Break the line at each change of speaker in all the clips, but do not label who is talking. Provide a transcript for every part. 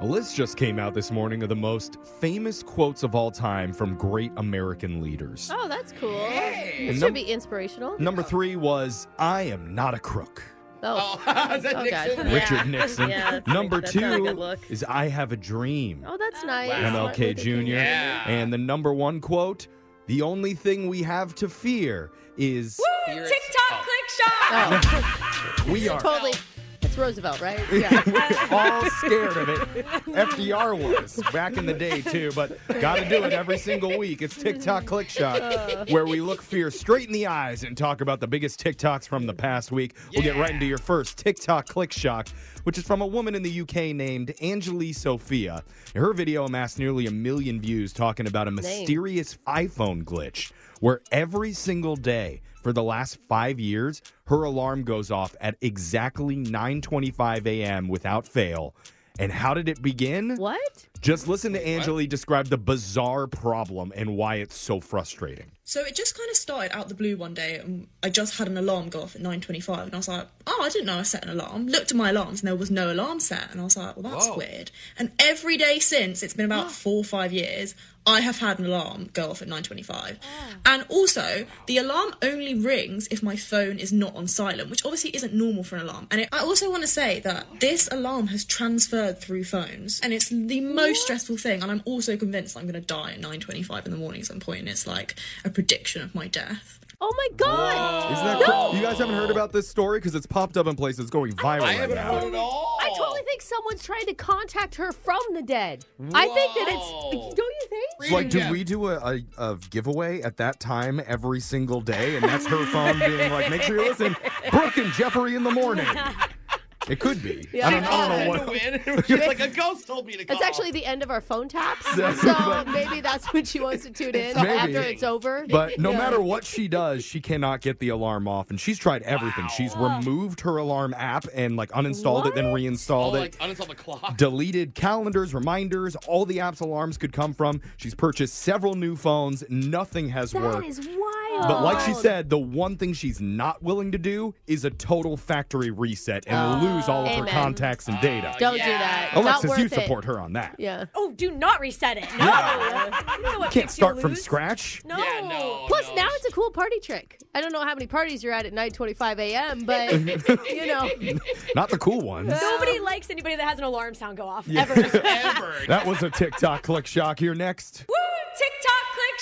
A list just came out this morning of the most famous quotes of all time from great American leaders.
Oh, that's cool. It
And
should
num-
be inspirational.
Number three was, I am not a crook.
Oh, oh
Is that
Oh,
Nixon?
God.
Richard Nixon.
Yeah,
Number
that's
two
look.
is, I have a dream.
oh, that's nice.
Wow.
MLK
Luther
Jr.
Yeah.
And the number one quote, the only thing we have to fear is
Fear is-
TikTok
oh.
click shock. Oh.
we are
Totally. It's Roosevelt, right? Yeah.
We're all scared of it. FDR was back in the day too, but got to do it every single week. It's TikTok Click Shock, uh. where we look fear straight in the eyes and talk about the biggest TikToks from the past week. We'll get right into your first TikTok Click Shock, which is from a woman in the UK named Angelie Sophia. Her video amassed nearly a million views talking about a mysterious iPhone glitch where every single day for the last five years, her alarm goes off at exactly 9:25 a.m. without fail. And how did it begin?
what?
Just listen to Angeli describe the bizarre problem and why it's so frustrating.
So it just kind of started out the blue one day, and I just had an alarm go off at nine twenty-five, and I was like, "Oh, I didn't know I set an alarm." Looked at my alarms, and there was no alarm set, and I was like, "Well, that's
Whoa.
weird." And every day since, it's been about four or five years, I have had an alarm go off at nine twenty-five, oh. and also the alarm only rings if my phone is not on silent, which obviously isn't normal for an alarm. And it, I also want to say that this alarm has transferred through phones, and it's the most stressful thing. And I'm also convinced I'm going to die at nine twenty-five in the morning at some point, and it's like a prediction of my death.
Oh my God.
Isn't that cra- You guys haven't heard about this story because it's popped up in places it's going viral
I
right
haven't
now.
heard at all.
I totally think someone's trying to contact her from the dead. I think that
Whoa.
it's. Don't you think?
It's like, do
Yeah.
we do a, a, a giveaway at that time every single day? And that's her phone being like, make sure you listen. Brooke and Jeffrey in the morning. It could be.
Yeah.
I don't, I don't know what.
to win. It was just like a ghost told me to call.
It's actually the end of our phone taps. So maybe that's when she wants to tune in
Maybe.
after it's over.
But no
Yeah.
matter what she does, she cannot get the alarm off. And she's tried everything. She's removed her alarm app and like uninstalled it, then reinstalled
oh,
it.
like uninstall the clock.
Deleted calendars, reminders, all the apps alarms could come from. She's purchased several new phones. Nothing has
That
worked.
is wild.
But like she said, the one thing she's not willing to do is a total factory reset and oh. lose all of her contacts and data.
Oh, don't do that. Not
Alexis,
worth
you
it.
support her on that.
Yeah.
Oh, do not reset it. No. You know what
Can't
makes you
start from
lose.
scratch.
No.
Yeah, no,
Plus,
no.
now it's a cool party trick. I don't know how many parties you're at at 9:25 a.m., but you know,
Not the cool ones.
Nobody likes anybody that has an alarm sound go off
Yeah.
ever.
Ever.
That was a TikTok click shock here next.
TikTok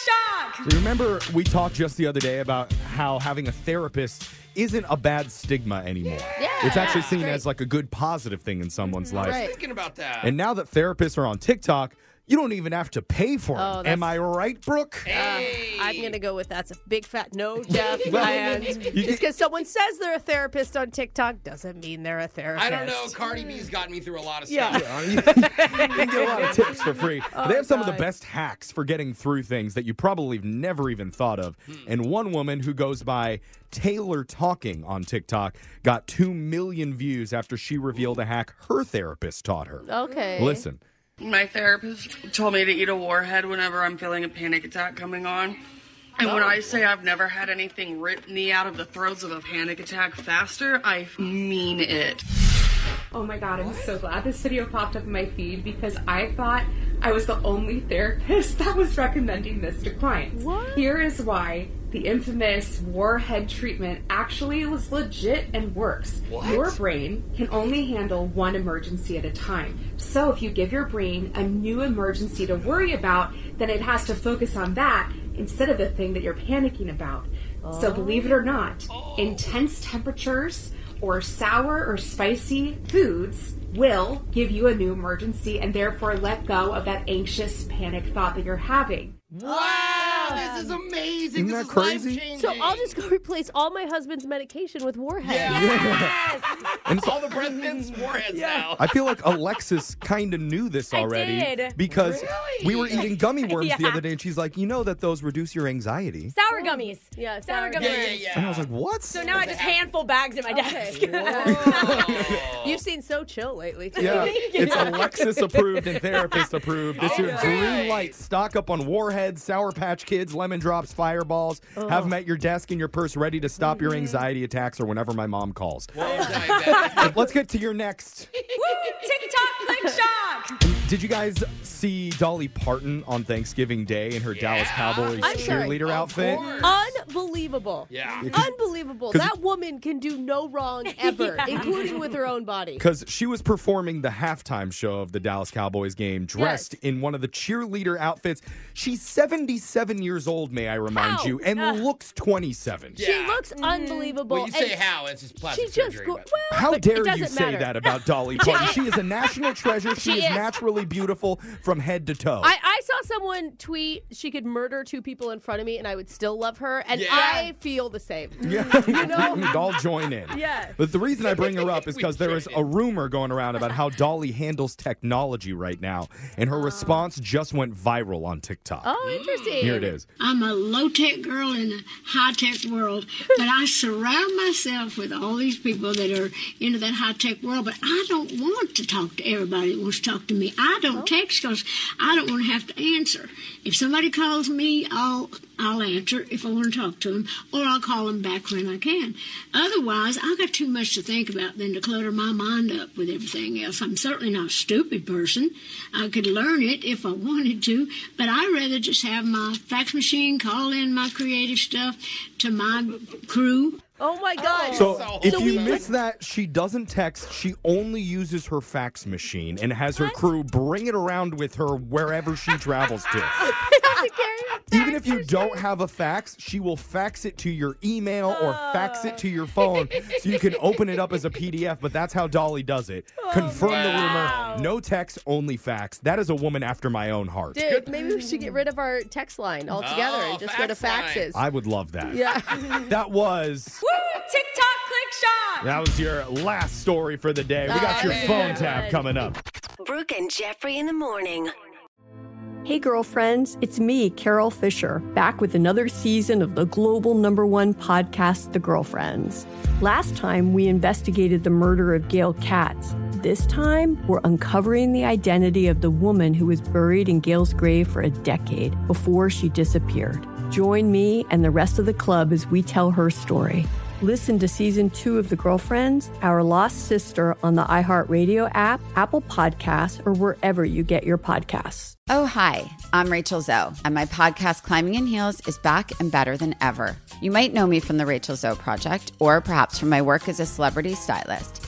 click shock.
Remember, we talked just the other day about how having a therapist isn't a bad stigma anymore.
Yeah.
It's actually seen
Great.
as like a good positive thing in someone's mm-hmm. life.
Right.
Thinking about that.
And now that therapists are on TikTok, you don't even have to pay for
Oh,
them.
that's-
Am I right, Brooke?
Uh, hey.
I'm gonna go with that's a big fat no, Jeff.
Well,
and
uh,
just because someone says they're a therapist on TikTok doesn't mean they're a therapist.
I don't know. Cardi B's mm. gotten me through a lot of
Yeah.
stuff.
you can get a lot of tips for free.
Oh,
they have some of the best hacks for getting through things that you probably have never even thought of.
Hmm.
And one woman who goes by Taylor Talking on TikTok got 2 million views after she revealed a hack her therapist taught her.
Okay.
Listen.
My therapist told me to eat a warhead whenever I'm feeling a panic attack coming on. And when I oh. say I've never had anything rip me out of the throes of a panic attack faster, I mean it.
Oh my god, I'm so glad this video popped up in my feed because I thought I was the only therapist that was recommending this to clients.
What?
Here is why the infamous warhead treatment actually was legit and works. Your brain can only handle one emergency at a time. So if you give your brain a new emergency to worry about, then it has to focus on that instead of the thing that you're panicking about. So oh. believe it or not, intense temperatures or sour or spicy foods will give you a new emergency and therefore let go of that anxious panic thought that you're having.
Wow, Oh, this is amazing.
Isn't
this
that
is
crazy?
So I'll just go replace all my husband's medication with warheads.
Yes.
And so
All the breath mints warheads now.
I feel like Alexis kind of knew this
I
already
did.
because
Really?
we were eating gummy worms the other day and she's like, "You know that those reduce your anxiety."
Sour gummies. Oh.
Yeah,
Sour
sour
gummy
Yeah, yeah, yeah.
And I was like, "What?"
So now I just handful bags at my desk.
You've seen so chill lately. Too.
Yeah, it's Alexis approved and therapist approved. This is
All
green light. Stock up on Warheads, Sour Patch Kids, Lemon Drops, Fireballs. Have them at your desk and your purse, ready to stop your mm-hmm. anxiety attacks or whenever my mom calls.
Well.
Let's get to your next.
TikTok click shock.
Did you guys see Dolly Parton on Thanksgiving Day in her Dallas Cowboys
I'm sorry.
cheerleader
Of
outfit?
Course.
Unbelievable.
Yeah.
Unbelievable.
'Cause-
That woman can do no wrong ever,
Yeah.
including with her own body.
Because she was performing the halftime show of the Dallas Cowboys game dressed
Yes.
in one of the cheerleader outfits. She's 77 years old, may I remind
How?
you, and
Ugh.
looks 27.
She
Yeah.
looks mm. unbelievable.
Well, you say
and
how? It's just plastic
She just
surgery.
go-
but-
well,
How
but
dare you
doesn't
say
matter.
that about Dolly Parton? she is a national treasure. She,
She
is,
is.
naturally beautiful from head to toe.
I, I saw someone tweet she could murder two people in front of me and I would still love her, and
Yeah.
I feel the same.
yeah,
You know?
We'd all join in.
Yeah.
But the reason I bring her up is because there is a rumor going around about how Dolly handles technology right now, and her oh. response just went viral on TikTok.
Oh, interesting.
Here it is.
I'm a low tech girl in a high tech world, but I surround myself with all these people that are into that high tech world. But I don't want to talk to everybody that wants to talk to me. I don't oh. text because I don't want to have to answer. If somebody calls me, I'll I'll answer if I want to talk to him, or I'll call him back when I can. Otherwise, I've got too much to think about than to clutter my mind up with everything else. I'm certainly not a stupid person. I could learn it if I wanted to, but I'd rather just have my fax machine call in my creative stuff to my crew.
Oh my God.
So,
So
if
So
you
we-
miss that, she doesn't text. She only uses her fax machine and has her crew bring it around with her wherever she travels to. Even if you don't have a fax, she will fax it to your email or fax it to your phone so you can open it up as a PDF. But that's how Dolly does it. Confirm the rumor. No text, only fax. That is a woman after my own heart.
Dude, maybe we should get rid of our text line altogether
Oh,
and just oh, go to
fax line.
faxes.
I would love that.
yeah.
That was
Woo! TikTok click shock.
that was your last story for the day. We got your phone
man.
tab coming up.
Brooke and Jeffrey in the morning.
Hey, girlfriends, it's me, Carol Fisher, back with another season of the global number one podcast, The Girlfriends. Last time, we investigated the murder of Gail Katz. This time, we're uncovering the identity of the woman who was buried in Gail's grave for a decade before she disappeared. Join me and the rest of the club as we tell her story. Listen to season two of The Girlfriends, Our Lost Sister on the iHeartRadio app, Apple Podcasts, or wherever you get your podcasts.
Oh, hi, I'm Rachel Zoe, and my podcast, Climbing in Heels, is back and better than ever. You might know me from the Rachel Zoe Project, or perhaps from my work as a celebrity stylist.